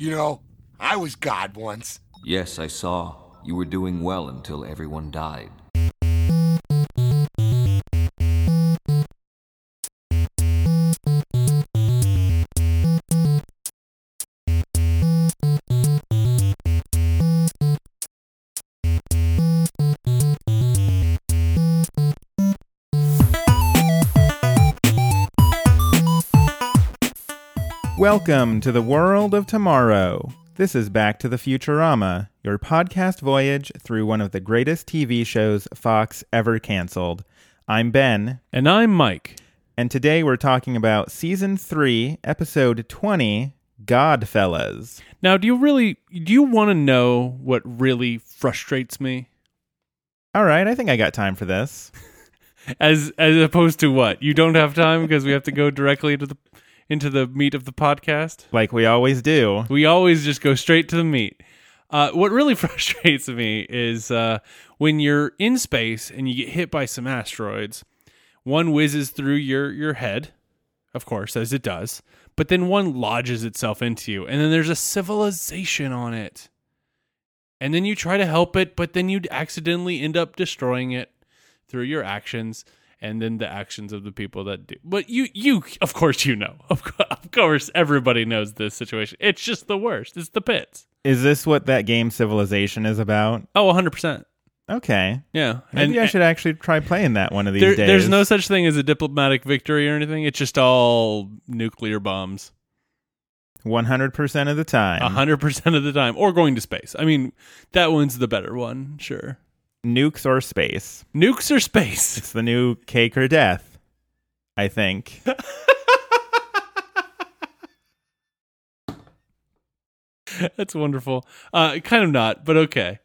You know, I was God once. Yes, I saw. You were doing well until everyone died. Welcome to the world of tomorrow. This is Back to the Futurama, your podcast voyage through one of the greatest TV shows Fox ever canceled. I'm Ben, And I'm Mike. and today we're talking about season 3, episode 20, Godfellas. Now, do you really do you want to know what really frustrates me? All right, I think I got time for this. As as opposed to what? You don't have time because we have to go directly to the into the meat of the podcast. Like we always do. We always just go straight to the meat. Uh, what really frustrates me is uh, when you're in space and you get hit by some asteroids. One whizzes through your your head, of course, as it does, but then one lodges itself into you, and then there's a civilization on it. And then you try to help it, but then you accidentally end up destroying it through your actions and then the actions of the people that do. But you, you, of course, you know. Of, co- of course, everybody knows this situation. It's just the worst. It's the pits. Is this what that game Civilization is about? Oh, 100%. Okay. Yeah. Maybe I should actually try playing that one of these there, days. There's no such thing as a diplomatic victory or anything. It's just all nuclear bombs. 100% of the time. 100% of the time. Or going to space. I mean, that one's the better one. Sure. Nukes or space. Nukes or space? It's the new cake or death, I think. that's wonderful. Uh, kind of not, but okay.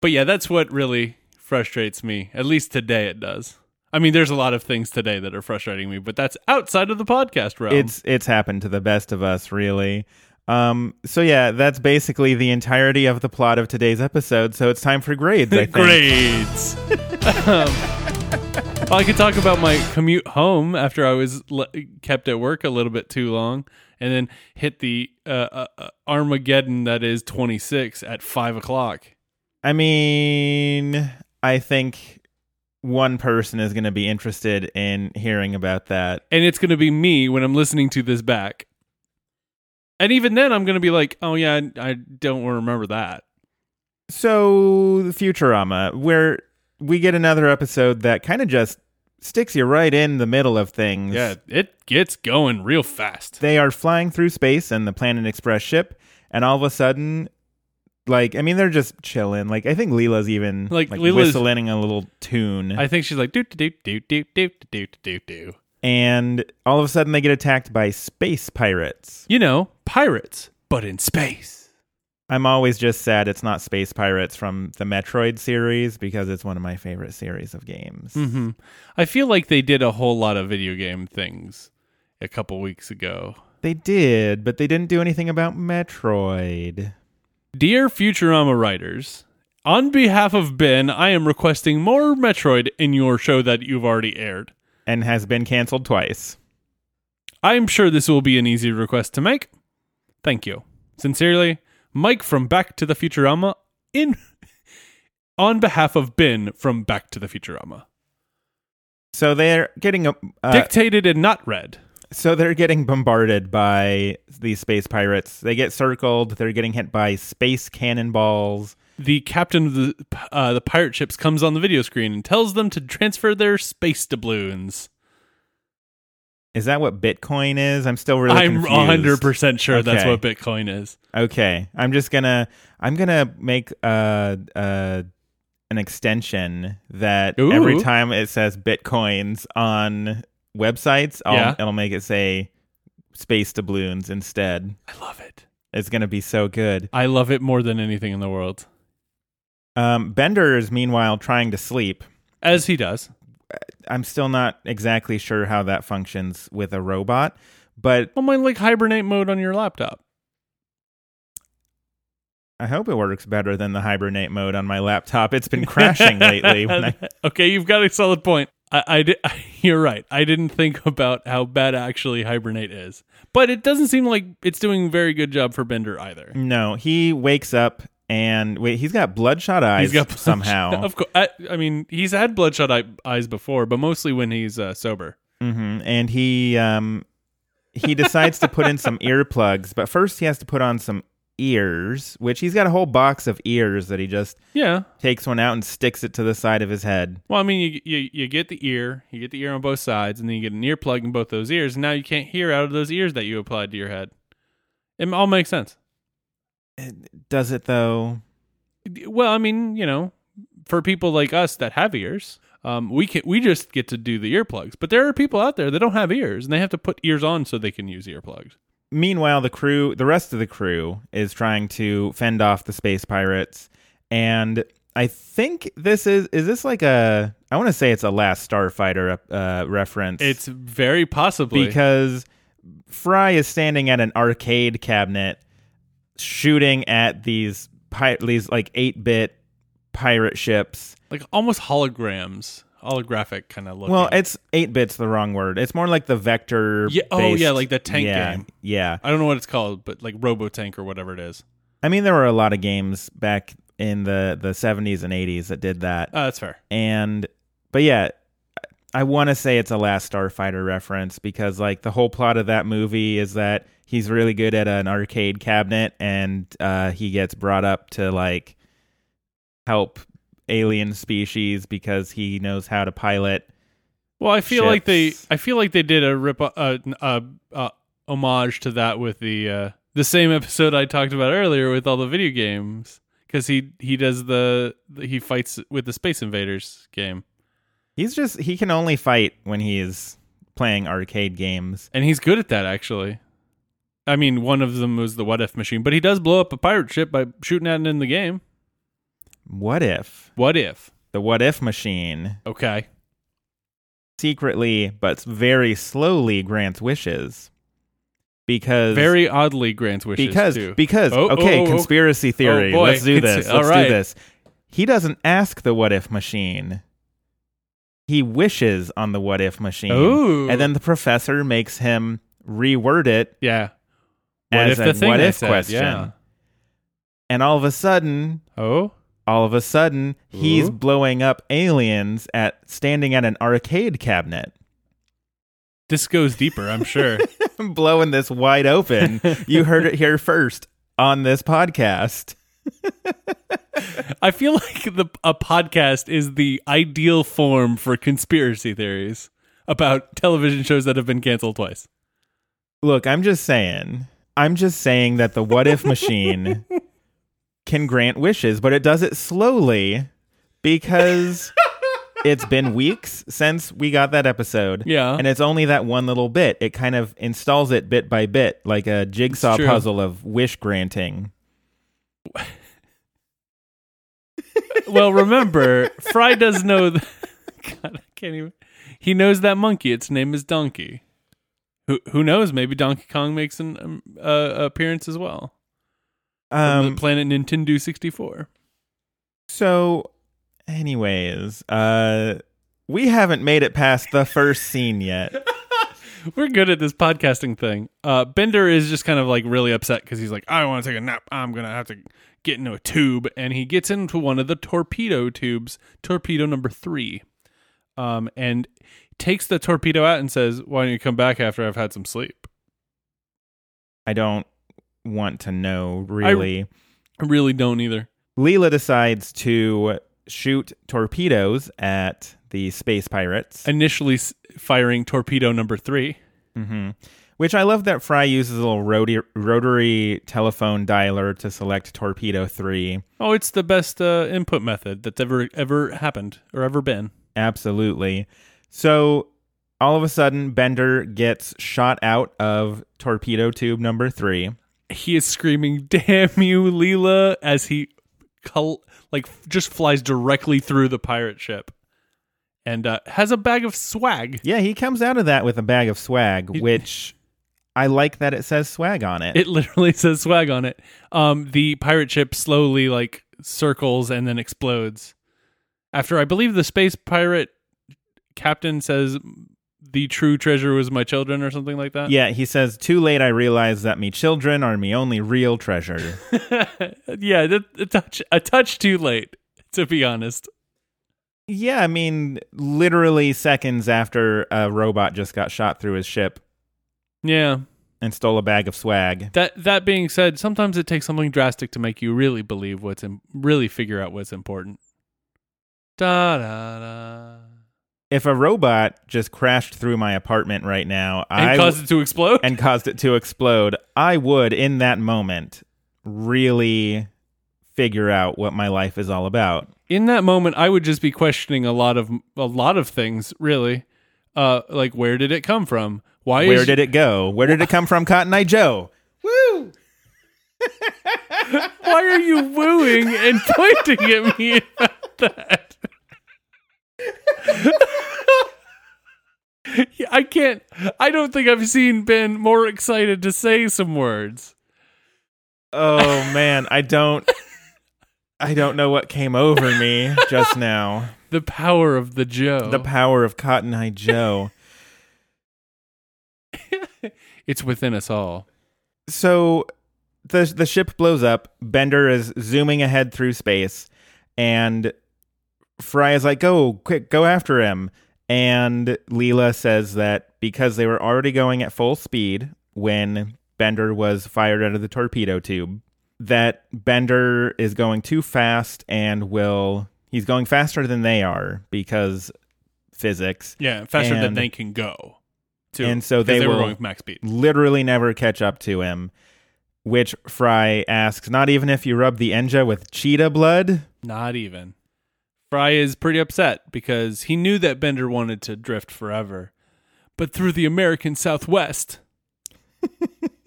But yeah, that's what really frustrates me. At least today it does. I mean, there's a lot of things today that are frustrating me, but that's outside of the podcast realm. it's it's happened to the best of us, really. Um, so yeah, that's basically the entirety of the plot of today's episode. So it's time for grades. I think. grades. um, well, I could talk about my commute home after I was le- kept at work a little bit too long, and then hit the uh, uh, uh, Armageddon that is 26 at five o'clock. I mean, I think one person is going to be interested in hearing about that. and it's going to be me when I'm listening to this back. And even then, I'm going to be like, "Oh yeah, I I don't remember that." So the Futurama, where we get another episode that kind of just sticks you right in the middle of things. Yeah, it gets going real fast. they are flying through space in the Planet Express ship, and all of a sudden, like I mean, they're just chilling. Like I think Leela's even Like, like, Leela's- whistling a little tune, I think she's like, "Do do do do do do do do do." and all of a sudden they get attacked by space pirates. You know, pirates, but in space. I'm always just sad it's not space pirates from the Metroid series because it's one of my favorite series of games. hmm I feel like they did a whole lot of video game things a couple weeks ago. They did, but they didn't do anything about Metroid. Dear Futurama writers, on behalf of Ben, I am requesting more Metroid in your show that you've already aired. And has been canceled twice. I'm sure this will be an easy request to make. Thank you. Sincerely, Mike from Back to the Futurama in on behalf of Ben from Back to the Futurama. So they're getting a uh, Dictated and not read. So they're getting bombarded by these space pirates. They get circled. They're getting hit by space cannonballs. The captain of the uh, the pirate ships comes on the video screen and tells them to transfer their space doubloons. Is that what Bitcoin is? I'm still really I'm 100 percent sure that's what Bitcoin is. Okay, I'm just gonna I'm gonna make uh uh an extension that Ooh. every time it says bitcoins on websites, I'll, Yeah. it'll make it say space doubloons instead. I love it. It's gonna be so good. I love it more than anything in the world. Um, Bender is meanwhile trying to sleep. As he does. I'm still not exactly sure how that functions with a robot, but Well, mine like hibernate mode on your laptop. I hope it works better than the hibernate mode on my laptop. It's been crashing lately. I, okay, you've got a solid point. I, I di- you're right. I didn't think about how bad actually hibernate is, but it doesn't seem like it's doing a very good job for Bender either. No, he wakes up and wait, he's got bloodshot eyes He's got somehow. Of course, I, I mean, he's had bloodshot eye, eyes before, but mostly when he's uh, sober. hmm And he um he decides to put in some earplugs, but first he has to put on some ears, which he's got a whole box of ears that he just Yeah. takes one out and sticks it to the side of his head. Well, I mean, you, you you get the ear, you get the ear on both sides, and then you get an earplug in both those ears. And now you can't hear out of those ears that you applied to your head. It all makes sense. Does it though? Well, I mean, you know, for people like us that have ears, um, we can we just get to do the earplugs. But there are people out there that don't have ears, and they have to put ears on so they can use earplugs. Meanwhile, the crew, the rest of the crew, is trying to fend off the space pirates, and I think this is is this like a I want to say it's a Last Starfighter uh, reference. It's very possibly because Fry is standing at an arcade cabinet shooting at these pi- these like 8-bit pirate ships. like almost holograms, holographic kind of look. Well, it's 8 bits the wrong word. It's more like the vector Yeah, oh, yeah, like the tank yeah, game. Yeah. I don't know what it's called, but like Robo Tank or whatever it is. I mean there were a lot of games back in the the 70s and 80s that did that. Oh, that's fair. and but yeah i want to say it's a last starfighter reference because like the whole plot of that movie is that he's really good at an arcade cabinet and uh, he gets brought up to like help alien species because he knows how to pilot Well, I feel like they. I feel like they did a rip, uh, uh, uh, homage to that with the uh, the same episode I talked about earlier with all the video games because he he does the he fights with the Space Invaders game he's just he can only fight when he's playing arcade games and he's good at that actually. I mean, one of them was the What If machine, but he does blow up a pirate ship by shooting at it in the game. what if What if? the what if machine Okay. secretly but very slowly grants wishes because Very oddly grants wishes because too. because Oh, okay oh, oh, oh. conspiracy theory Oh, let's do this let's right. do this he doesn't ask the what if machine he wishes on the what if machine Ooh. and then the professor makes him reword it yeah. What as if a the thing what if said? question Yeah. and all of a sudden Oh. all of a sudden he's blowing up aliens at standing at an arcade cabinet This goes deeper, I'm sure. blowing this wide open you heard it here first on this podcast I feel like the a podcast is the ideal form for conspiracy theories about television shows that have been canceled twice. Look, I'm just saying. I'm just saying that the what if machine can grant wishes, but it does it slowly because it's been weeks since we got that episode. Yeah. And it's only that one little bit. It kind of installs it bit by bit, like a jigsaw puzzle of wish granting. Well, remember, Fry does know. The, God, I can't even. He knows that monkey. Its name is Donkey. Who who knows? Maybe Donkey Kong makes an um, uh, appearance as well. Um, the planet Nintendo 64. so, anyways, uh, we haven't made it past the first scene yet. We're good at this podcasting thing. Uh, Bender is just kind of like really upset because he's like, I want to take a nap. I'm gonna have to get into a tube, and he gets into one of the torpedo tubes, torpedo number three, um, and takes the torpedo out and says, "Why don't you come back after I've had some sleep?" I don't want to know, really. I really don't either. Leela decides to shoot torpedoes at the space pirates, Initially s- firing torpedo number three. hmm which I love that Fry uses a little roti- rotary telephone dialer to select torpedo three. Oh, it's the best uh, input method that's ever ever happened or ever been. Absolutely. So all of a sudden, Bender gets shot out of torpedo tube number three. he is screaming "Damn you, Leela!" as he col- like just flies directly through the pirate ship, and uh, has a bag of swag. Yeah, he comes out of that with a bag of swag, which I like that it says swag on it. It literally says swag on it. Um, the pirate ship slowly like circles and then explodes. After I believe the space pirate captain says the true treasure was my children or something like that. Yeah, he says, Too late I realized that me children are me only real treasure. yeah, a touch a touch too late, to be honest. Yeah, I mean, literally seconds after a robot just got shot through his ship Yeah. and stole a bag of swag. That that being said, sometimes it takes something drastic to make you really believe what's in, really figure out what's important. Da da da. If a robot just crashed through my apartment right now And I caused it to explode. and caused it to explode, I would, in that moment, really figure out what my life is all about. in that moment, I would just be questioning a lot of a lot of things. Really, uh, like where did it come from? Why? Where is, did it go? Where did it come from, Cotton Eye Joe? Woo! Why are you wooing and pointing at me about that? I can't. I don't think I've seen Ben more excited to say some words. Oh man, I don't I don't know what came over me just now. The power of the Joe. The power of Cotton Eye Joe. it's within us all. So the the ship blows up. Bender is zooming ahead through space, and Fry is like, "Go quick, go after him." And Leela says that because they were already going at full speed when Bender was fired out of the torpedo tube, that Bender is going too fast and will he's going faster than they are because physics. Yeah, faster than they can go. Too, and so they they were will- going with max speed. literally never catch up to him. Which Fry asks, not even if you rub the Enja with cheetah blood? Not even. Fry is pretty upset because he knew that Bender wanted to drift forever, but through the American Southwest.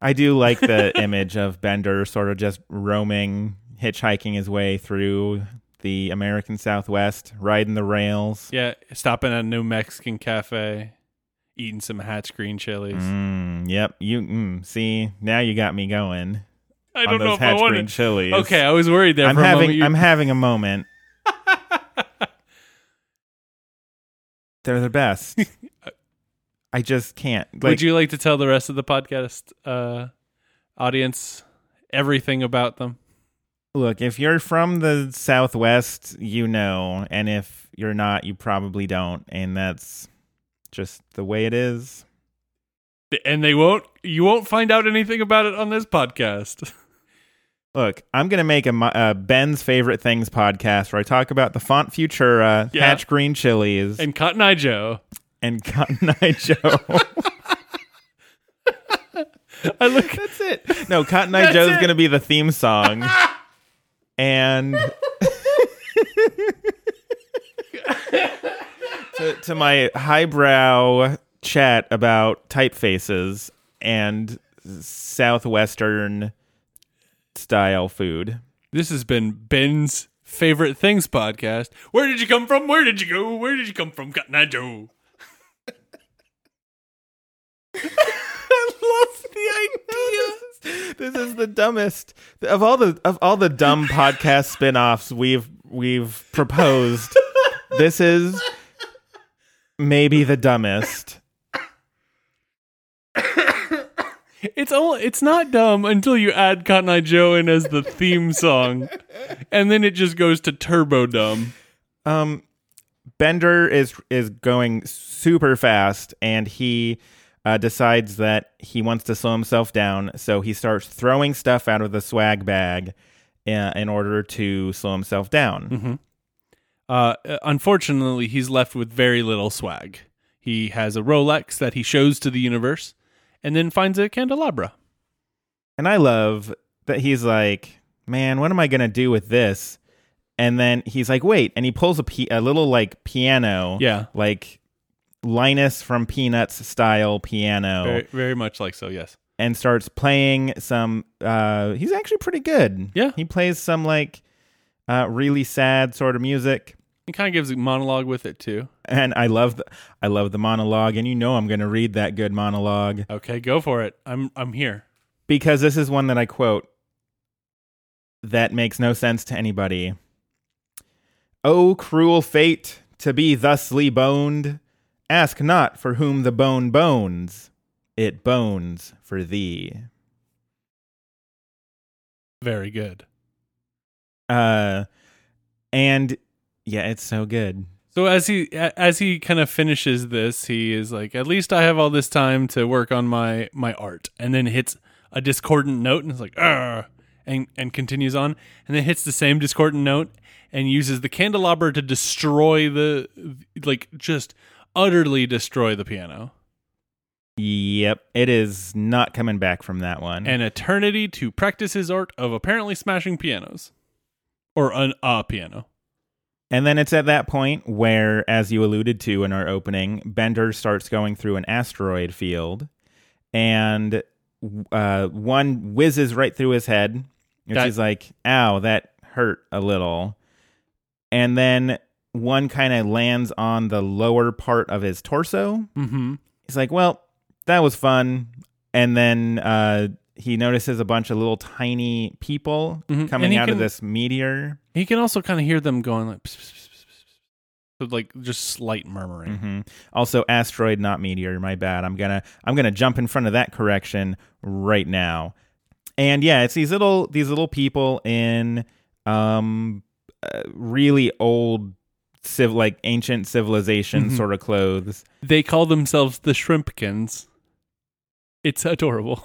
I do like the image of Bender sort of just roaming, hitchhiking his way through the American Southwest, riding the rails. Yeah, stopping at a new Mexican cafe, eating some Hatch green chilies. Mm, yep, you mm, see now you got me going. I don't know if I Hatch want green to. chilies. Okay, I was worried there I'm having. You- I'm having a moment. They're the best. I just can't. Like, Would you like to tell the rest of the podcast uh, audience everything about them? Look, if you're from the Southwest, you know, and if you're not, you probably don't, and that's just the way it is. And they won't. You won't find out anything about it on this podcast. Look, I'm gonna make a uh, Ben's favorite things podcast where I talk about the Font Futura, Yeah. Hatch Green Chilies, and, And Cotton Eye Joe. Cotton Eye Joe. I look. That's it. No, Cotton Eye That's Joe's it. gonna be the theme song, and to, to my highbrow chat about typefaces and southwestern style food. This has been Ben's favorite things podcast. Where did you come from? Where did you go? Where did you come from, Cotton Eye Joe? The idea. This is the dumbest of all the of all the dumb podcast spin-offs we've we've proposed. This is maybe the dumbest. It's only, It's not dumb until you add Cotton Eye Joe in as the theme song, and then it just goes to turbo dumb. Um, Bender is is going super fast, and he uh, decides that he wants to slow himself down. So he starts throwing stuff out of the swag bag uh, in order to slow himself down. Uh, unfortunately, he's left with very little swag. He has a Rolex that he shows to the universe, and then finds a candelabra. And I love that he's like, man, what am I gonna do with this? And then he's like, wait, and he pulls a, a little like piano, Yeah, like Linus from Peanuts style piano. very, very much like so. Yes. and starts playing some uh he's actually pretty good Yeah. he plays some like uh really sad sort of music He kind of gives a monologue with it too. and i love the i love the monologue and you know i'm gonna read that good monologue Okay, go for it. I'm I'm here. because this is one that i quote that makes no sense to anybody oh cruel fate to be thusly boned. Ask not for whom the bone bones, it bones for thee. Very good. Uh, and yeah, it's so good. So as he as he kind of finishes this, he is like, "At least I have all this time to work on my my art," and then hits a discordant note and is like, "Ah," and and continues on, and then hits the same discordant note and uses the candelabra to destroy the like just utterly destroy the piano. Yep, it is not coming back from that one. An eternity to practice his art of apparently smashing pianos, or an a piano. And then it's at that point where, as you alluded to in our opening, Bender starts going through an asteroid field, and uh, one whizzes right through his head, which That- is like, "Ow, that hurt a little." And then one kind of lands on the lower part of his torso. Mm-hmm. He's like, "Well, that was fun." And then uh, he notices a bunch of little tiny people Mhm. Coming out of this meteor. He can also kind of hear them going like, pss, pss, pss. So, like just slight murmuring. hmm Also, asteroid, not meteor. My bad. I'm gonna I'm gonna jump in front of that correction right now. And yeah, it's these little these little people in um uh, really old civ like ancient civilization Mhm. sort of clothes, They call themselves the Shrimpkins. It's adorable.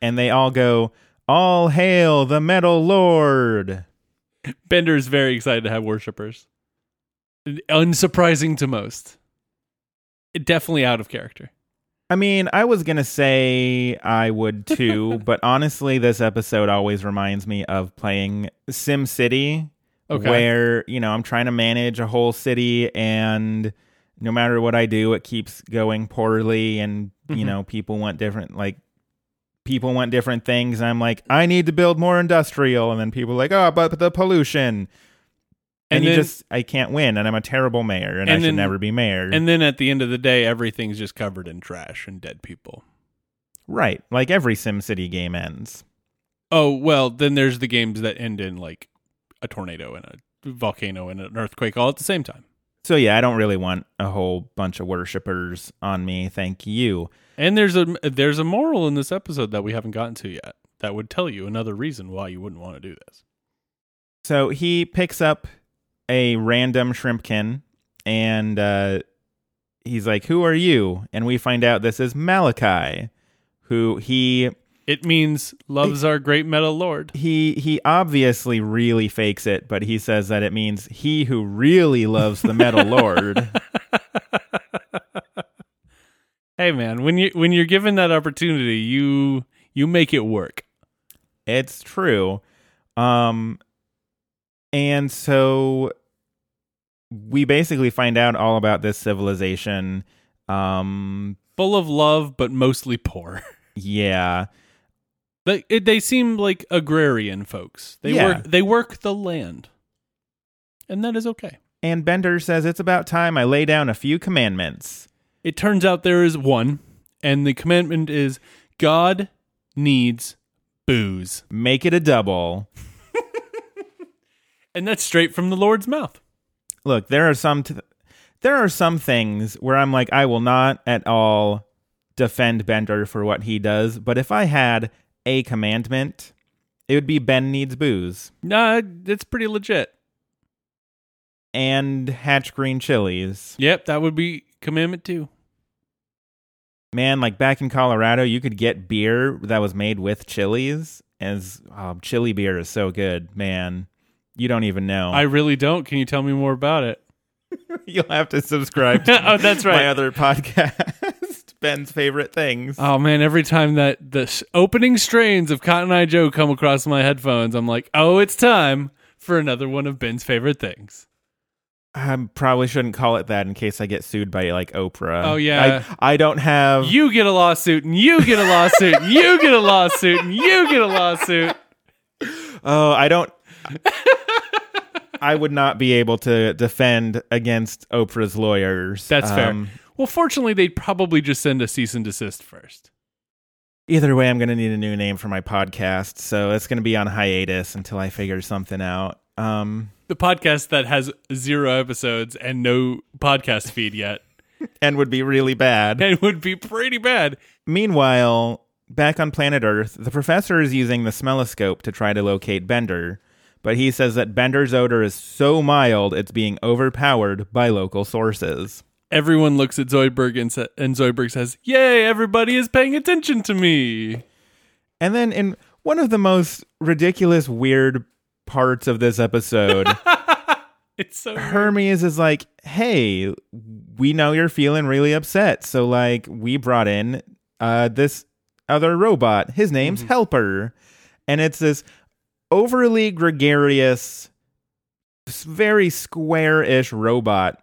and they all go, "All hail the Metal Lord!" Bender is very excited to have worshippers. Unsurprising to most. Definitely out of character. I mean, I was gonna say I would too, but honestly, this episode always reminds me of playing SimCity, Okay. where you know I'm trying to manage a whole city, and no matter what I do, it keeps going poorly, and Mhm. you know people want different like people want different things. And I'm like, I need to build more industrial, and then people are like, oh, but the pollution. And, And you then- just, I can't win, and I'm a terrible mayor, and, And I should never be mayor. And then at the end of the day, everything's just covered in trash and dead people. right, like every SimCity game ends. Oh, well, then there's the games that end in like a tornado and a volcano and an earthquake all at the same time. So yeah, I don't really want a whole bunch of worshippers on me. Thank you. And there's a there's a moral in this episode that we haven't gotten to yet that would tell you another reason why you wouldn't want to do this. So he picks up a random shrimpkin and uh, he's like, "Who are you?" And we find out this is Malachi, who he It means loves our great metal lord. he he obviously really fakes it, but he says that it means he who really loves the Metal Lord. Hey man, when you when you're given that opportunity, you you make it work. It's true. Um and so we basically find out all about this civilization. Um Full of love but mostly poor. yeah. They it, they seem like agrarian folks. They Yeah. work they work the land. And that is okay. And Bender says it's about time I lay down a few commandments. It turns out there is one, and the commandment is God needs booze. Make it a double. And that's straight from the Lord's mouth. Look, there are some t- there are some things where I'm like I will not at all defend Bender for what he does, but if I had a commandment, it would be Ben needs booze Nah, it's pretty legit. and hatch green chilies. Yep, that would be commandment two. Man, like back in Colorado, you could get beer that was made with chilies. As oh, chili beer is so good, man. You don't even know. I really don't. Can you tell me more about it? You'll have to subscribe to Oh, that's right. my other podcast, Ben's favorite things. Oh man, every time that the opening strains of Cotton Eye Joe come across my headphones, I'm like, "Oh, it's time for another one of Ben's favorite things." I probably shouldn't call it that in case I get sued by like Oprah. Oh, yeah. I, I don't have. You get a lawsuit, and you get a lawsuit, and you get a lawsuit, and you get a lawsuit. oh, I don't. I would not be able to defend against Oprah's lawyers. That's fair. Um, Well, fortunately, they'd probably just send a cease and desist first. Either way, I'm going to need a new name for my podcast, so it's going to be on hiatus until I figure something out. Um, The podcast that has zero episodes and no podcast feed yet. and would be really bad. And would be pretty bad. Meanwhile, back on planet Earth, the professor is using the smelloscope to try to locate Bender, but he says that Bender's odor is so mild it's being overpowered by local sources. Everyone looks at Zoidberg and, sa- and Zoidberg says, Yay, everybody is paying attention to me. And then in one of the most ridiculous, weird parts of this episode, It's so weird. Hermes is like, "Hey, we know you're feeling really upset, so like we brought in uh this other robot. His name's Helper." And it's this overly gregarious very square-ish robot.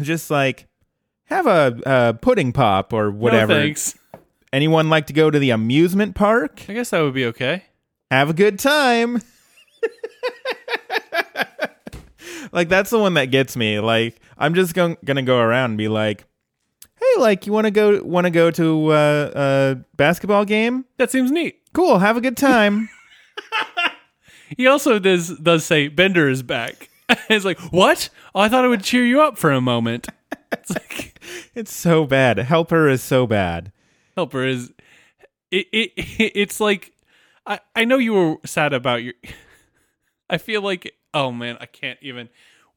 Just like have a, a pudding pop or whatever. No thanks. Anyone like to go to the amusement park? I guess that would be okay. have a good time. like that's the one that gets me. Like I'm just going gonna go around and be like, "Hey, like you want to go want to go to uh, a basketball game? That seems neat. Cool, have a good time." He also does does say Bender is back. it's like, what? Oh, I thought it would cheer you up for a moment. It's like it's so bad. Helper is so bad. Helper is it, it it's like I I know you were sad about your I feel like oh man, I can't even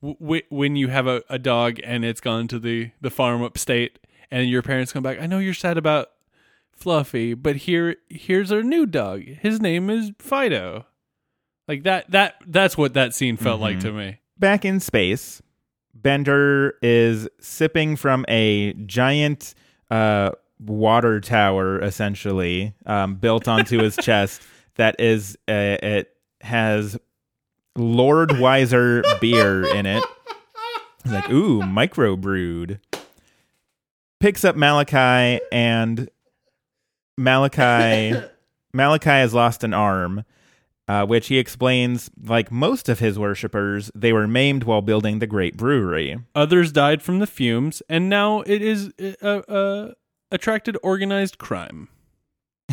w- when you have a, a dog and it's gone to the the farm upstate and your parents come back. I know you're sad about Fluffy, but here here's our new dog. His name is Fido. Like that that that's what that scene felt like mm-hmm. to me. Back in space, Bender is sipping from a giant uh, water tower, essentially um, built onto his chest. That is, uh, it has Lord Wiser beer in it. He's like, ooh, micro microbrewed. Picks up Malachi, and Malachi Malachi has lost an arm, uh, which he explains, like most of his worshippers, they were maimed while building the great brewery. Others died from the fumes, and now it is uh, uh, attracted organized crime.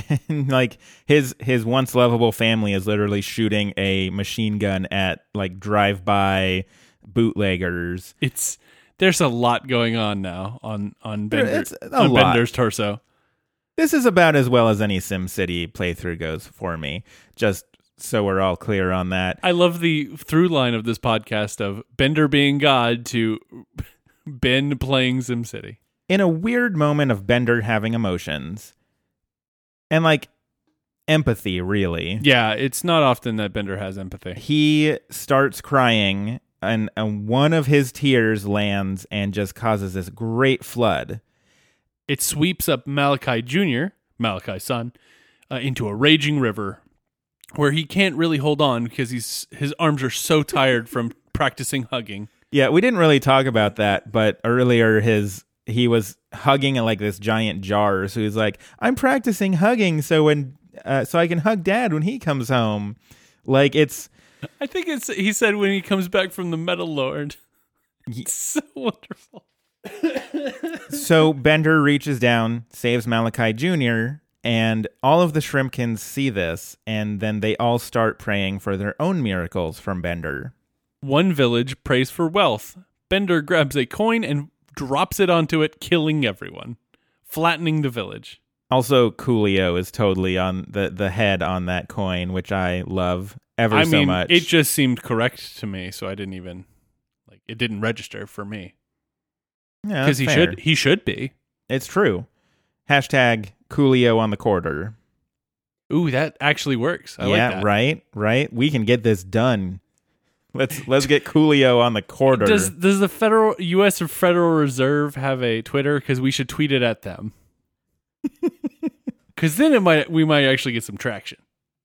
like his his once lovable family is literally shooting a machine gun at like drive by bootleggers. It's there's a lot going on now on on Bender, on. Bender's torso. This is about as well as any SimCity playthrough goes for me. Just so we're all clear on that. I love the through line of this podcast of Bender being God to Ben playing SimCity. in a weird moment of Bender having emotions and like empathy, really. Yeah, it's not often that Bender has empathy. He starts crying, and, and one of his tears lands and just causes this great flood. It sweeps up Malachi Jr., Malachi's son, uh, into a raging river where he can't really hold on because he's his arms are so tired from practicing hugging. Yeah, we didn't really talk about that, but earlier his he was hugging like this giant jar. So he's like, "I'm practicing hugging, so when uh, so I can hug Dad when he comes home." Like it's I think it's he said when he comes back from the Metal Lord. It's so wonderful. so Bender reaches down, saves Malachi Jr., and all of the Shrimpkins see this, and then they all start praying for their own miracles from Bender. One village prays for wealth. Bender grabs a coin and drops it onto it, killing everyone, flattening the village. Also, Coolio is totally on the, the head on that coin, which I love ever I so mean, much. it just seemed correct to me, so I didn't even like it didn't register for me Yeah, because he fair. should he should be. It's true. Hashtag Coolio on the quarter. Ooh, that actually works. I yeah, like that. right, right. We can get this done. Let's let's get Coolio on the quarter. Does does the federal U.S. Federal Reserve have a Twitter? Because we should tweet it at them. Because then it might we might actually get some traction.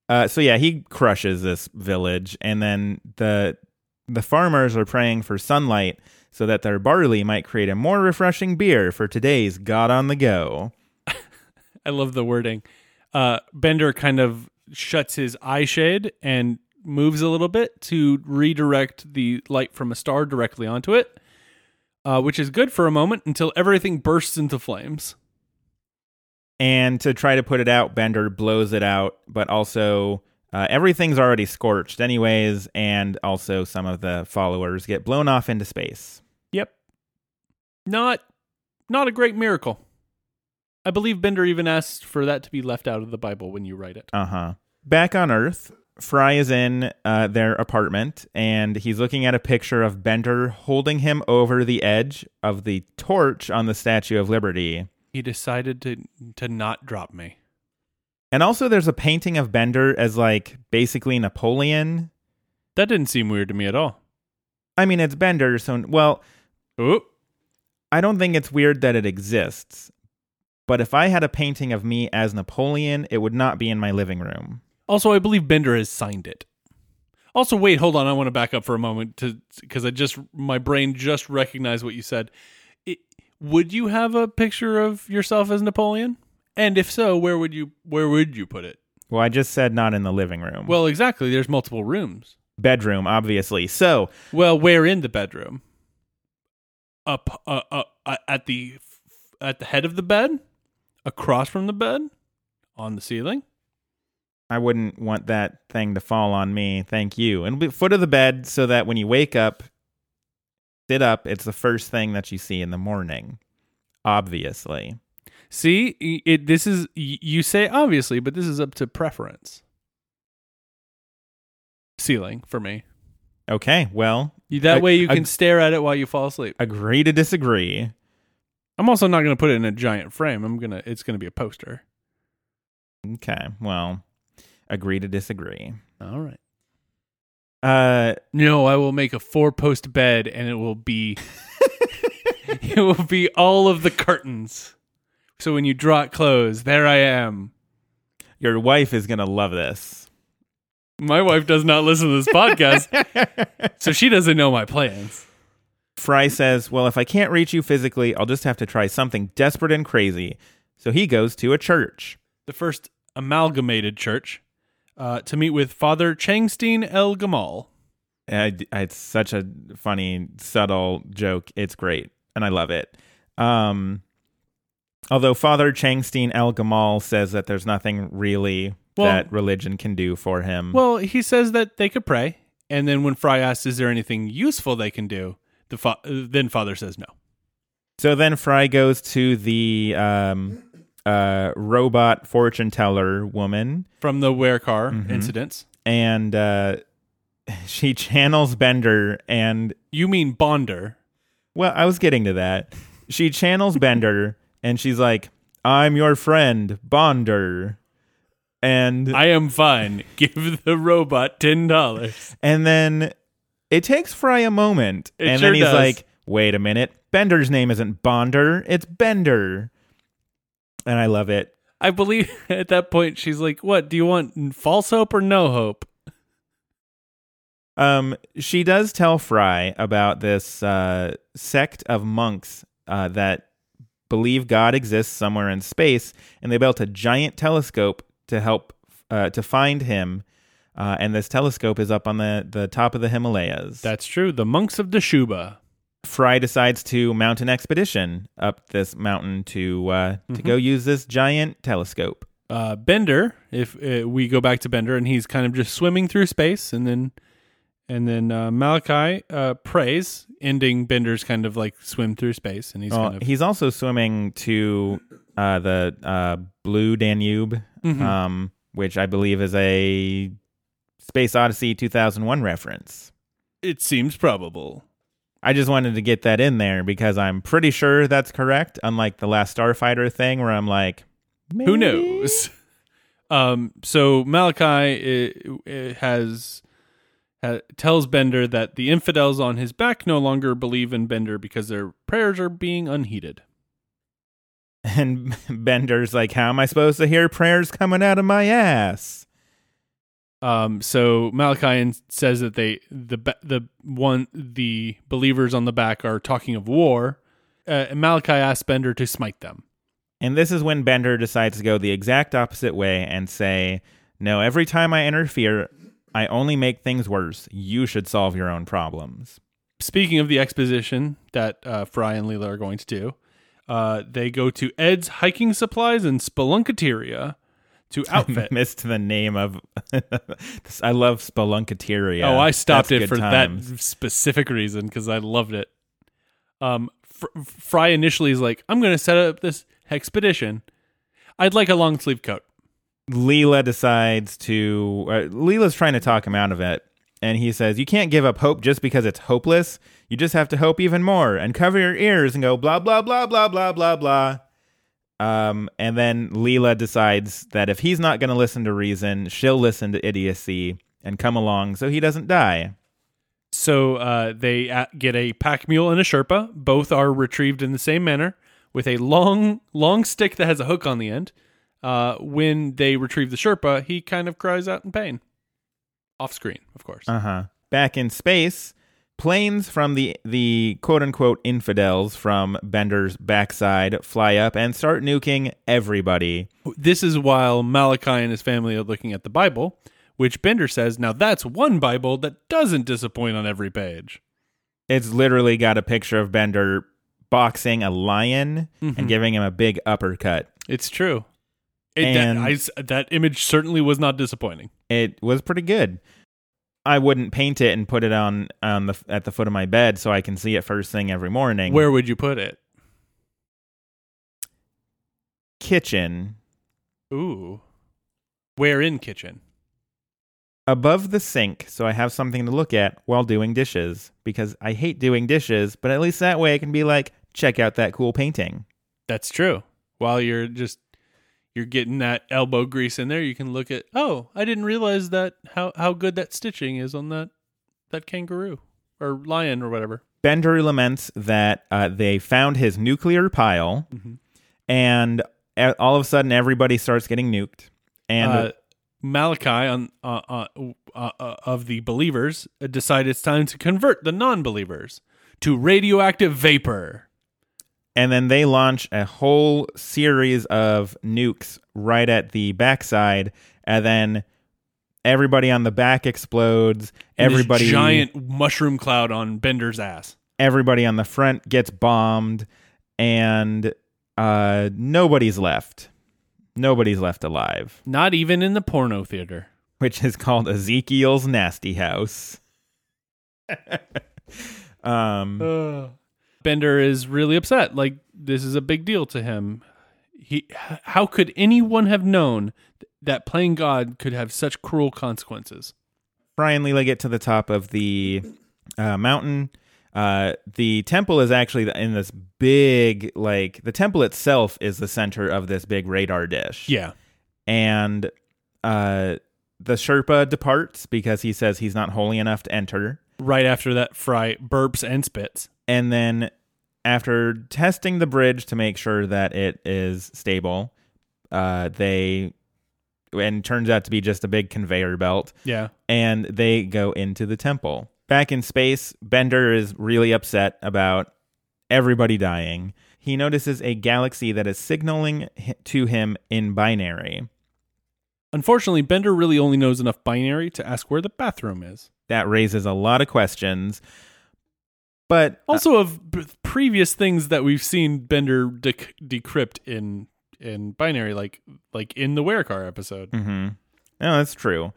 Uh, so yeah, he crushes this village, and then the the farmers are praying for sunlight so that their barley might create a more refreshing beer for today's God on the go. I love the wording. Uh, Bender kind of shuts his eye shade and moves a little bit to redirect the light from a star directly onto it, uh, which is good for a moment until everything bursts into flames. And to try to put it out, Bender blows it out, but also uh, everything's already scorched, anyways, and also some of the followers get blown off into space. Yep. Not not a great miracle. I believe Bender even asked for that to be left out of the Bible when you write it. Uh huh. Back on Earth, Fry is in uh, their apartment and he's looking at a picture of Bender holding him over the edge of the torch on the Statue of Liberty. He decided to to not drop me. And also, there's a painting of Bender as like basically Napoleon. That didn't seem weird to me at all. I mean, it's Bender, so well, Oop. I don't think it's weird that it exists. But if I had a painting of me as Napoleon, it would not be in my living room. Also, I believe Bender has signed it. Also, wait, hold on. I want to back up for a moment to because I just my brain just recognized what you said. It, would you have a picture of yourself as Napoleon? And if so, where would you where would you put it? Well, I just said not in the living room. Well, exactly. There's multiple rooms. bedroom, obviously. So, Well, where in the bedroom? Up, uh, uh, uh, at the at the head of the bed, across from the bed, on the ceiling. I wouldn't want that thing to fall on me. Thank you. And be foot of the bed so that when you wake up, sit up, it's the first thing that you see in the morning. Obviously. See, it. This is you say obviously, but this is up to preference. Ceiling for me. Okay, well, That way you can ag- stare at it while you fall asleep. agree to disagree. I'm also not going to put it in a giant frame. I'm gonna. It's going to be a poster. Okay, well, agree to disagree. All right. Uh, No, I will make a four post bed and it will be it will be all of the curtains. So when you draw it close, there I am. your wife is going to love this. My wife does not listen to this podcast, so she doesn't know my plans. Fry says, Well, if I can't reach you physically, I'll just have to try something desperate and crazy. So he goes to a church. The first amalgamated church uh, to meet with Father Changstein El Gamal. I, it's such a funny, subtle joke. It's great, and I love it. Um, although Father Changstein El Gamal says that there's nothing really Well- that religion can do for him. Well, he says that they could pray, and then when Fry asks, "Is there anything useful they can do?" The fa- then Father says no. so then Fry goes to the um, uh, robot fortune teller woman, From the wear car Mhm. incidents, and uh, she channels Bender and you mean Bonder? Well, I was getting to that. She channels Bender and she's like, I'm your friend, Bonder. And I am fine. Give the robot ten dollars. and then it takes Fry a moment. It and sure then he's does. like, wait a minute. Bender's name isn't Bonder, it's Bender. And I love it. I believe at that point she's like, "What do you want? False hope or no hope?" Um, she does tell Fry about this uh, sect of monks uh, that believe God exists somewhere in space, and they built a giant telescope to help uh, to find him. Uh, and this telescope is up on the, the top of the Himalayas. That's true. The monks of Dschubba. Fry decides to mount an expedition up this mountain to uh, to go use this giant telescope. Uh, Bender, if uh, we go back to Bender, and he's kind of just swimming through space, and then and then uh, Malachi uh, prays, ending Bender's kind of like swim through space, and he's Well, kind of he's also swimming to uh, the uh, Blue Danube, Mhm. um, which I believe is a Space Odyssey 2001 reference. it seems probable. I just wanted to get that in there because I'm pretty sure that's correct. Unlike the last Starfighter thing, where I'm like, Who knows? Um, so Malachi uh, uh, has uh, tells Bender that the infidels on his back no longer believe in Bender because their prayers are being unheeded. And Bender's like, "How am I supposed to hear prayers coming out of my ass?" Um, so Malachi says that they the the one the believers on the back are talking of war. Uh, and Malachi asks Bender to smite them. And this is when Bender decides to go the exact opposite way and say, No, every time I interfere, I only make things worse. You should solve your own problems. Speaking of the exposition that uh, Fry and Leela are going to do, uh, they go to Ed's hiking supplies in Spelunketeria to outfit. missed the name of. I love Spelunketeria. Oh, I stopped That's it for times. that specific reason because I loved it. Um, Fr- Fry initially is like, "I'm going to set up this expedition. I'd like a long sleeve coat." Leela decides to. Uh, Leela's trying to talk him out of it, and he says, "You can't give up hope just because it's hopeless. You just have to hope even more and cover your ears and go blah blah blah blah blah blah blah." Um, and then Leela decides that if he's not going to listen to reason, she'll listen to idiocy and come along so he doesn't die. So uh, they uh, get a pack mule and a Sherpa. Both are retrieved in the same manner with a long, long stick that has a hook on the end. Uh, when they retrieve the Sherpa, he kind of cries out in pain. Off screen, of course. Uh huh. Back in space, planes from the the quote unquote infidels from Bender's backside fly up and start nuking everybody. This is while Malachi and his family are looking at the Bible, which Bender says, now that's one Bible that doesn't disappoint on every page. It's literally got a picture of Bender boxing a lion and mm-hmm. giving him a big uppercut. It's true. It, And- that, I that image certainly was not disappointing. It was pretty good. I wouldn't paint it and put it on on the at the foot of my bed so I can see it first thing every morning. Where would you put it? kitchen Ooh. Where in kitchen? above the sink so I have something to look at while doing dishes because I hate doing dishes, but at least that way I can be like, check out that cool painting. That's true. While you're just you're getting that elbow grease in there, you can look at oh, I didn't realize that how how good that stitching is on that that kangaroo or lion or whatever. Bender laments that uh, they found his nuclear pile, and all of a sudden everybody starts getting nuked. And uh, Malachi on uh, uh, uh, uh, of the believers decide it's time to convert the non-believers to radioactive vapor. And then they launch a whole series of nukes right at the backside, and then everybody on the back explodes. And Everybody, giant mushroom cloud on Bender's ass. everybody on the front gets bombed, and uh, nobody's left. Nobody's left alive, Not even in the porno theater. which is called Ezekiel's Nasty House. um, Bender is really upset. Like this is a big deal to him. He, how could anyone have known that playing God could have such cruel consequences? Fry and Leela get to the top of the uh, mountain. Uh, the temple is actually in this big, like, the temple itself is the center of this big radar dish. Yeah, And uh, the Sherpa departs because he says he's not holy enough to enter. right after that, Fry burps and spits. And then, after testing the bridge to make sure that it is stable, uh, they, and turns out to be just a big conveyor belt. Yeah, and they go into the temple. Back in space, Bender is really upset about everybody dying. He notices a galaxy that is signaling to him in binary. unfortunately, Bender really only knows enough binary to ask where the bathroom is. That raises a lot of questions. But Also, of b- previous things that we've seen Bender dec- decrypt in in binary, like like in the Wear Werecar episode. hmm no, that's true.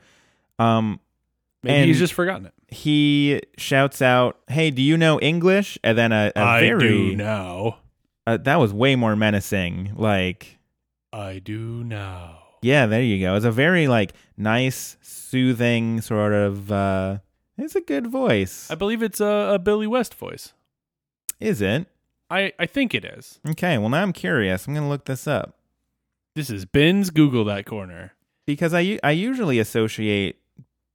Um, Maybe he's just forgotten it. he shouts out, "Hey, do you know English?" And then a, a I very do now. uh, that was way more menacing. Like I do now. Yeah, there you go. It's a very like nice, soothing sort of uh it's a good voice. I believe it's a, a Billy West voice. Is it? I, I think it is. Okay, well now I'm curious. I'm going to look this up This is Ben's Google that corner. because I I usually associate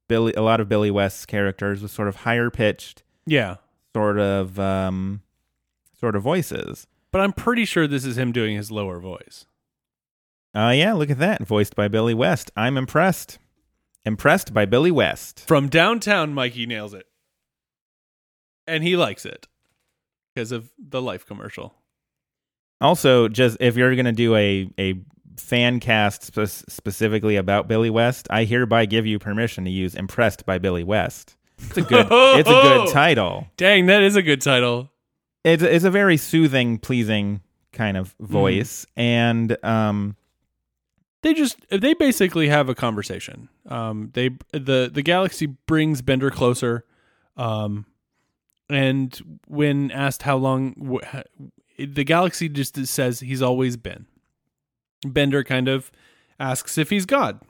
Billy a lot of Billy West's characters with sort of higher pitched Yeah. sort of um sort of voices. But I'm pretty sure this is him doing his lower voice. Uh yeah, look at that. Voiced by Billy West. I'm impressed. Impressed by Billy West. From downtown, Mikey nails it. And he likes it because of the life commercial. Also, just if you're going to do a a fan cast spe- specifically about Billy West, I hereby give you permission to use "Impressed by Billy West." It's a good. it's a good title. Dang, that is a good title. It's it's a very soothing, pleasing kind of voice, and um, they just they basically have a conversation. Um, they the the galaxy brings Bender closer, um, and when asked how long, the galaxy just says he's always been. Bender kind of asks if he's God.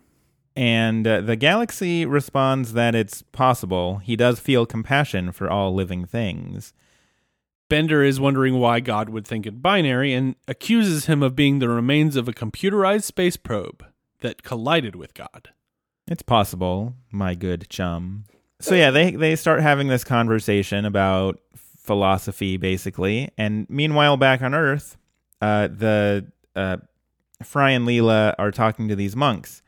And uh, the galaxy responds that it's possible. He does feel compassion for all living things. Bender is wondering why God would think it binary and accuses him of being the remains of a computerized space probe that collided with God. It's possible, my good chum. So yeah, they they start having this conversation about philosophy basically, and meanwhile back on Earth, uh, the uh, Fry and Leela are talking to these monks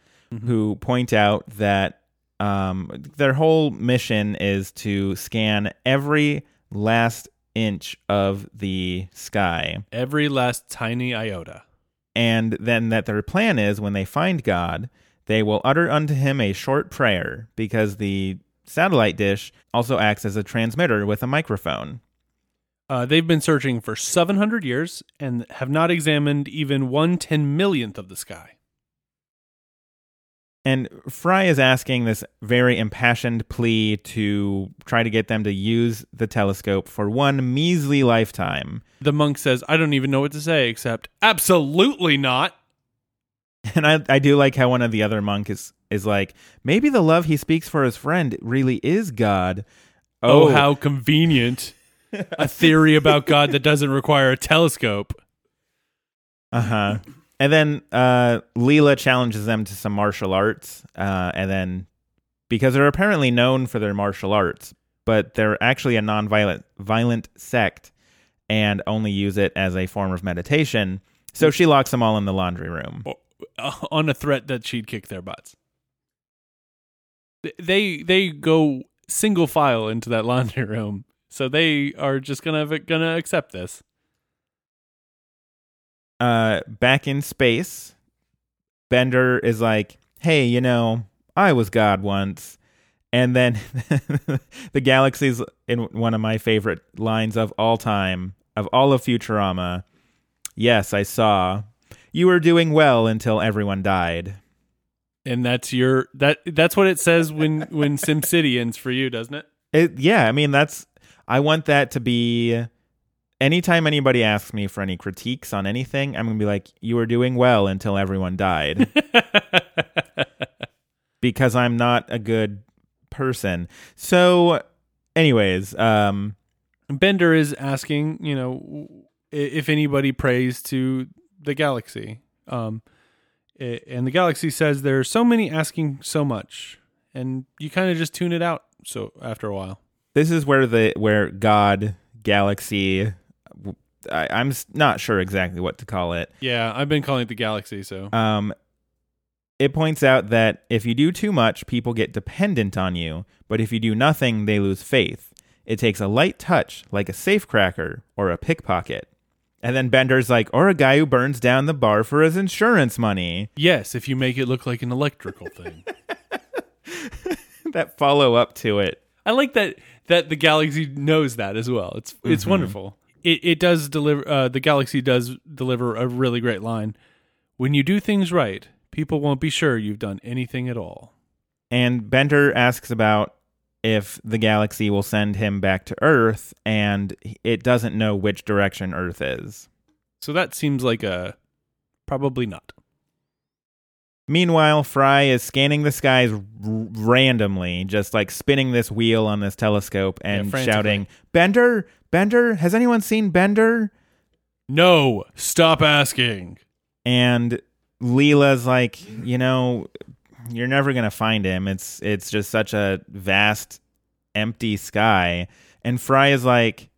who point out that um, their whole mission is to scan every last inch of the sky Every last tiny iota. and then that their plan is when they find God, they will utter unto him a short prayer, because the satellite dish also acts as a transmitter with a microphone. Uh, they've been searching for 700 years and have not examined even one ten millionth of the sky. And Fry is asking this very impassioned plea to try to get them to use the telescope for one measly lifetime. The monk says, I don't even know what to say except, absolutely not. And I, I do like how one of the other monks is, is like, maybe the love he speaks for his friend really is God. Oh, how convenient. a theory about God that doesn't require a telescope. Uh huh. And then uh, Leela challenges them to some martial arts, uh, and then because they're apparently known for their martial arts, but they're actually a non-violent violent sect and only use it as a form of meditation. So she locks them all in the laundry room. uh, on a threat that she'd kick their butts. They they go single file into that laundry room, so they are just gonna gonna accept this. Uh, back in space, Bender is like, "Hey, you know, I was God once." And then the galaxy's in one of my favorite lines of all time, of all of Futurama. Yes, I saw. You were doing well until everyone died. And that's your that that's what it says when when SimCityans for you, doesn't it? It, yeah, I mean that's I want that to be anytime anybody asks me for any critiques on anything, I'm going to be like you were doing well until everyone died. because I'm not a good person. So anyways, um Bender is asking, you know, if anybody prays to the galaxy. Um, and the galaxy says there's so many asking so much, and you kind of just tune it out. So after a while, this is where the where God galaxy I, I'm not sure exactly what to call it. yeah, I've been calling it the galaxy. So Um, it points out that if you do too much, people get dependent on you, but if you do nothing, they lose faith. It takes a light touch, like a safecracker or a pickpocket. And then Bender's like, or a guy who burns down the bar for his insurance money. yes, if you make it look like an electrical thing, that follow up to it. I like that that the galaxy knows that as well. It's it's wonderful. It it does deliver. Uh, the galaxy does deliver a really great line. When you do things right, people won't be sure you've done anything at all. And Bender asks about if the galaxy will send him back to Earth, and it doesn't know which direction Earth is. So that seems like a probably not. Meanwhile, Fry is scanning the skies r- randomly, just like spinning this wheel on this telescope and frantically. shouting, Bender, Bender, has anyone seen Bender? No, stop asking. And Leela's like, you know, you're never gonna find him. It's it's just such a vast, empty sky. And Fry is like,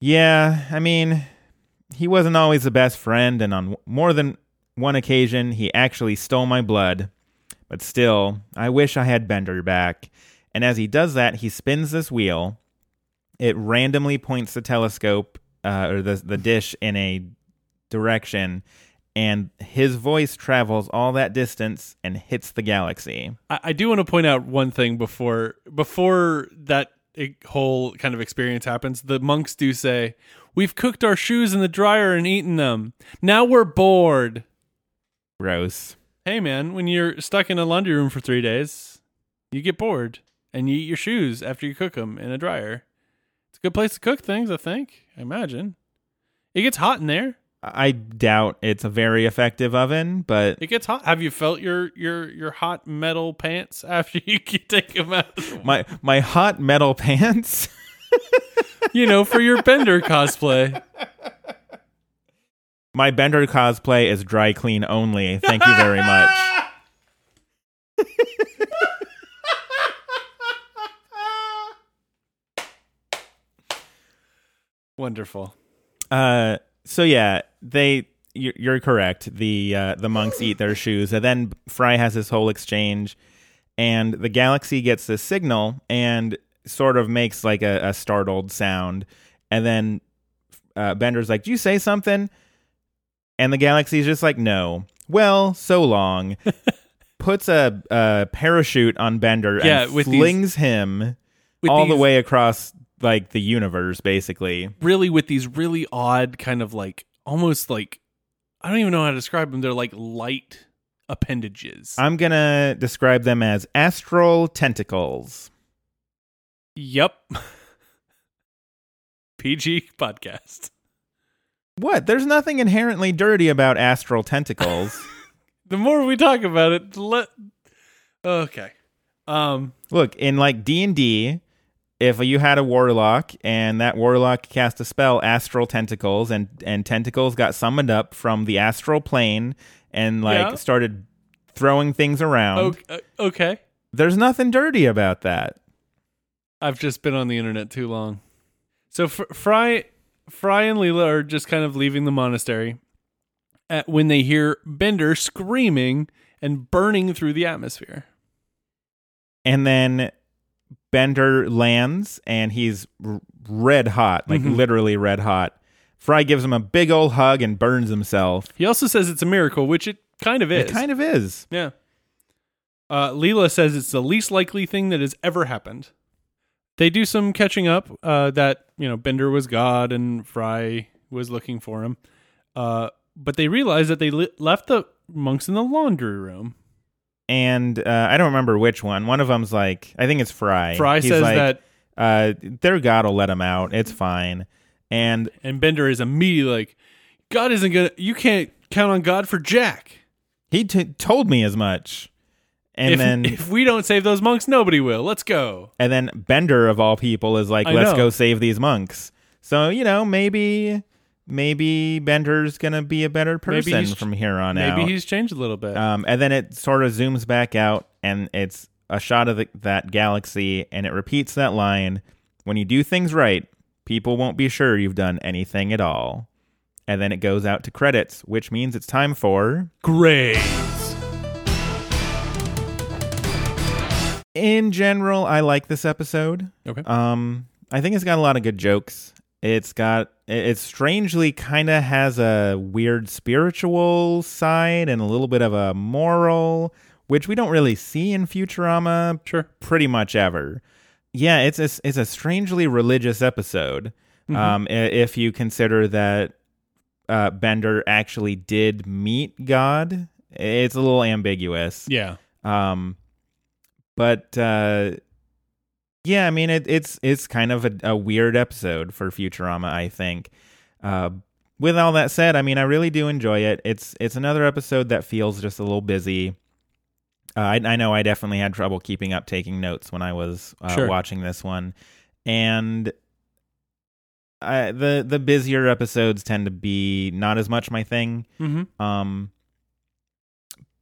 yeah, I mean, he wasn't always the best friend, and on more than one occasion, he actually stole my blood. But still, I wish I had Bender back. And as he does that, he spins this wheel. It randomly points the telescope uh, or the the dish in a direction, and his voice travels all that distance and hits the galaxy. I, I do want to point out one thing before before that whole kind of experience happens. The monks do say, "We've cooked our shoes in the dryer and eaten them. Now we're bored." Gross. Hey man, when you're stuck in a laundry room for three days, you get bored and you eat your shoes after you cook them in a dryer. It's a good place to cook things, I think. I imagine. It gets hot in there. I doubt it's a very effective oven, but It gets hot. Have you felt your your your hot metal pants after you take them out? my my hot metal pants. you know, for your Bender cosplay. My Bender cosplay is dry clean only. Thank you very much. Wonderful. Uh, so yeah, they you're, you're correct. The uh, the monks eat their shoes, and then Fry has this whole exchange, and the galaxy gets this signal and sort of makes like a, a startled sound, and then uh, Bender's like, "Do you say something?" And the galaxy's just like, "No." Well, so long. Puts a, a parachute on Bender Yeah, and with these- flings him With all the way across like the universe, basically. really with these really odd kind of like almost like I don't even know how to describe them. They're like light appendages. I'm gonna describe them as astral tentacles. yep. PG podcast. What? There's nothing inherently dirty about astral tentacles. The more we talk about it, the let Okay. Um Look, in like D and D, if you had a warlock and that warlock cast a spell, astral tentacles, and and tentacles got summoned up from the astral plane and like Yeah. started throwing things around. o- uh, okay. There's nothing dirty about that. I've just been on the internet too long. So Fr- Fry, Fry and Leela are just kind of leaving the monastery at, when they hear Bender screaming and burning through the atmosphere. And then Bender lands and he's r- red hot, like Mhm. literally red hot. Fry gives him a big old hug and burns himself. He also says it's a miracle, which it kind of is. It kind of is. yeah. Uh, Leela says it's the least likely thing that has ever happened. They do some catching up. Uh, that you know Bender was God and Fry was looking for him. Uh, but they realize that they li- left the monks in the laundry room. And uh, I don't remember which one. One of them's like, I think it's Fry. Fry He's says like, that uh, their God will let him out. It's fine. And And Bender is immediately like, God isn't gonna. You can't count on God for Jack. he t- told me as much. And if, then if we don't save those monks, nobody will. Let's go. and then Bender of all people is like, I let's know. go save these monks. So you know, maybe maybe Bender's gonna be a better person from here on Maybe out. Maybe he's changed a little bit. Um, and then it sort of zooms back out, and it's a shot of the, that galaxy, and it repeats that line: "When you do things right, people won't be sure you've done anything at all." And then it goes out to credits, which means it's time for. Great. In general, I like this episode. Okay. Um, I think it's got a lot of good jokes. It's got it strangely kind of has a weird spiritual side and a little bit of a moral, which we don't really see in Futurama Sure. pretty much ever. Yeah, it's a, it's a strangely religious episode. Um, if you consider that uh, Bender actually did meet God, it's a little ambiguous. Yeah. Um, but uh, yeah, I mean it, it's it's kind of a, a weird episode for Futurama, I think. Uh, with all that said, I mean I really do enjoy it. It's it's another episode that feels just a little busy. Uh, I, I know I definitely had trouble keeping up taking notes when I was uh, Sure. watching this one, and I, the the busier episodes tend to be not as much my thing. Mm-hmm. Um,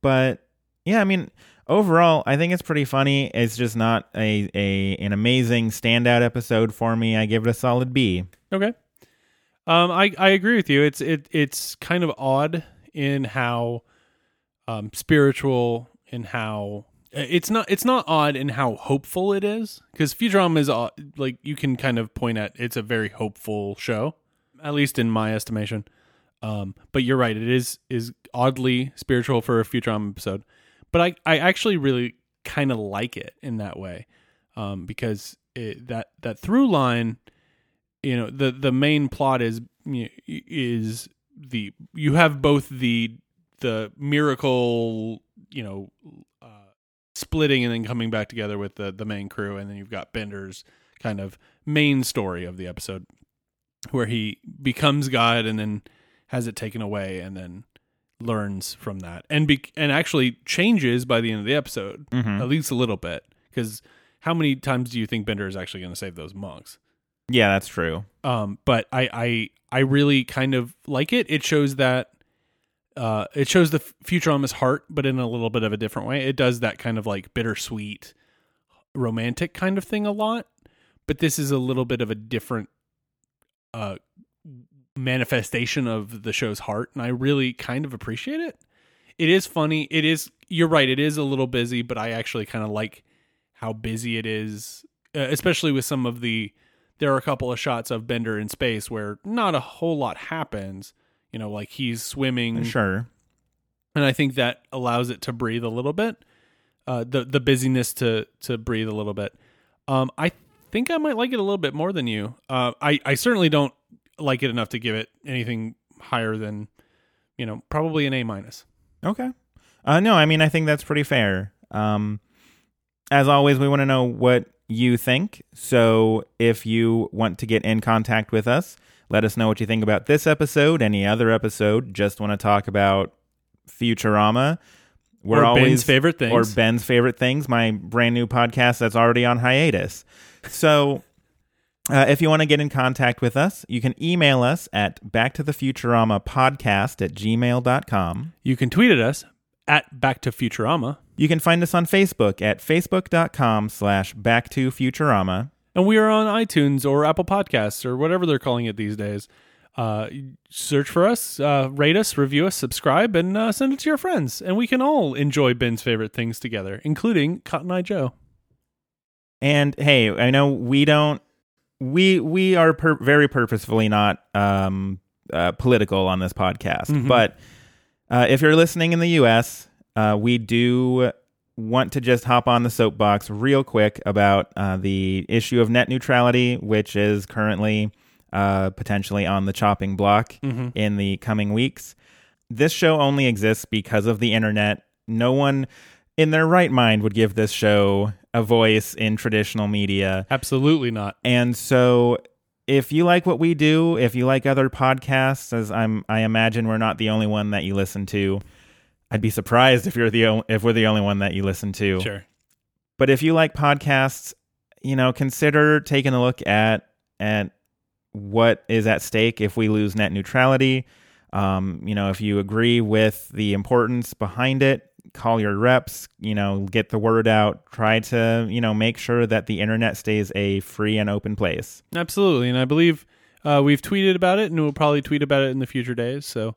but yeah, I mean, overall, I think it's pretty funny. It's just not a, a an amazing standout episode for me. I give it a solid B. Okay. Um, I, I agree with you. It's it it's kind of odd in how um, spiritual and how it's not it's not odd in how hopeful it is because Futurama is uh, like you can kind of point at it's a very hopeful show at least in my estimation. Um, but you're right, it is is oddly spiritual for a Futurama episode. But I I actually really kind of like it in that way um, because it, that that through line you know the the main plot is is the you have both the the miracle you know uh, splitting and then coming back together with the the main crew, and then you've got Bender's kind of main story of the episode where he becomes God and then has it taken away and then learns from that and be and actually changes by the end of the episode Mhm. at least a little bit because how many times do you think Bender is actually going to save those monks? Yeah, that's true. um but i i i really kind of like it it shows that uh it shows the futurama's heart but in a little bit of a different way it does that kind of like bittersweet romantic kind of thing a lot but this is a little bit of a different uh manifestation of the show's heart and i really kind of appreciate it it is funny it is you're right it is a little busy but i actually kind of like how busy it is uh, especially with some of the there are a couple of shots of Bender in space where not a whole lot happens. You know, like he's swimming, Sure. and I think that allows it to breathe a little bit. Uh, the the busyness to to breathe a little bit. Um, I think I might like it a little bit more than you. Uh, I I certainly don't like it enough to give it anything higher than, you know, probably an A minus. Okay. Uh, no, I mean, I think that's pretty fair. Um, as always, we want to know what you think. So if you want to get in contact with us, let us know what you think about this episode, any other episode, just want to talk about Futurama. We're Or always Ben's favorite things. Or Ben's favorite things, my brand new podcast that's already on hiatus. So uh, if you want to get in contact with us, you can email us at backtothefuturama podcast at gmail.com. You can tweet at us at Back to Futurama, You can find us on Facebook at facebook.com slash back to Futurama. and we are on iTunes or Apple Podcasts or whatever they're calling it these days. Uh, search for us, uh, rate us, review us, subscribe, and uh, send it to your friends, and we can all enjoy Ben's favorite things together, including Cotton Eye Joe. And hey, I know we don't, we we are pur- very purposefully not um, uh, political on this podcast, Mhm. but uh, if you're listening in the U.S., uh, we do want to just hop on the soapbox real quick about uh, the issue of net neutrality, which is currently uh, potentially on the chopping block Mhm. in the coming weeks. This show only exists because of the internet. No one in their right mind would give this show a voice in traditional media. Absolutely not. And so if you like what we do, if you like other podcasts, as I'm I imagine we're not the only one that you listen to. I'd be surprised if you're the o- if we're the only one that you listen to. Sure. But if you like podcasts, you know, consider taking a look at at what is at stake if we lose net neutrality. Um, you know, if you agree with the importance behind it, call your reps, you know, get the word out, try to, you know, make sure that the internet stays a free and open place. Absolutely, and I believe uh, we've tweeted about it, and we'll probably tweet about it in the future days. So,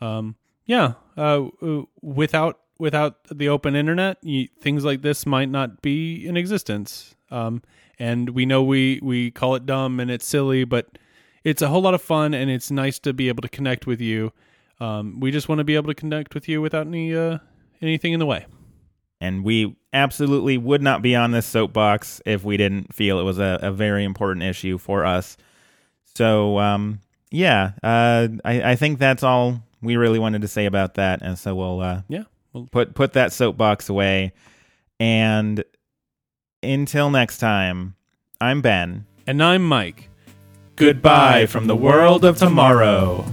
um, yeah, uh, without without the open internet, you, things like this might not be in existence. Um, and we know we we call it dumb and it's silly, but it's a whole lot of fun, and it's nice to be able to connect with you. Um, we just want to be able to connect with you without any uh, anything in the way. And we absolutely would not be on this soapbox if we didn't feel it was a, a very important issue for us. So, um, yeah, uh, I, I think that's all we really wanted to say about that. And so we'll uh, Yeah, well, put put that soapbox away. And until next time, I'm Ben. and I'm Mike. Goodbye from the world of tomorrow.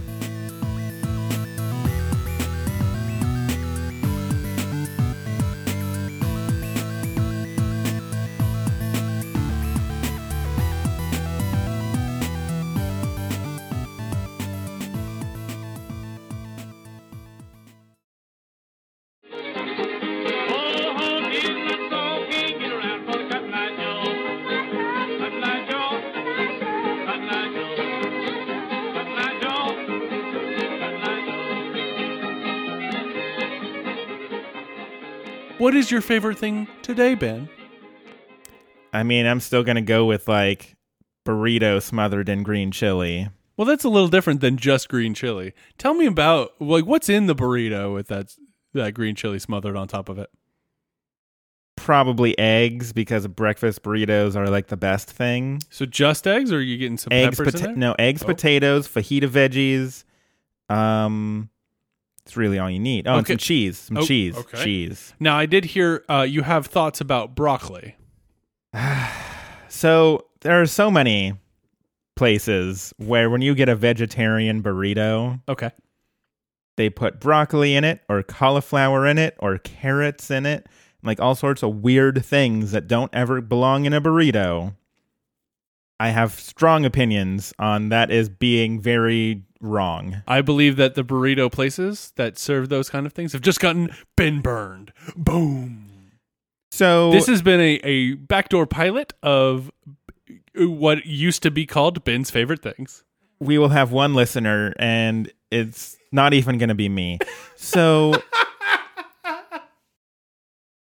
What is your favorite thing today, Ben? I mean, I'm still gonna go with like burrito smothered in green chili. Well, that's a little different than just green chili. Tell me about like what's in the burrito with that that green chili smothered on top of it. Probably eggs because breakfast burritos are like the best thing. So just eggs, or are you getting some eggs, peppers pota- in there? no eggs, Oh. potatoes, fajita veggies, um, It's really all you need. Oh, and Okay. some cheese. Some Oh, cheese. okay. Cheese. Now, I did hear uh, you have thoughts about broccoli. So there are so many places where when you get a vegetarian burrito, Okay. they put broccoli in it or cauliflower in it or carrots in it, like all sorts of weird things that don't ever belong in a burrito. I have strong opinions on that as being very wrong. I believe that the burrito places that serve those kind of things have just gotten been burned. Boom. So This has been a, a backdoor pilot of what used to be called Ben's favorite things. we will have one listener and it's not even going to be me. So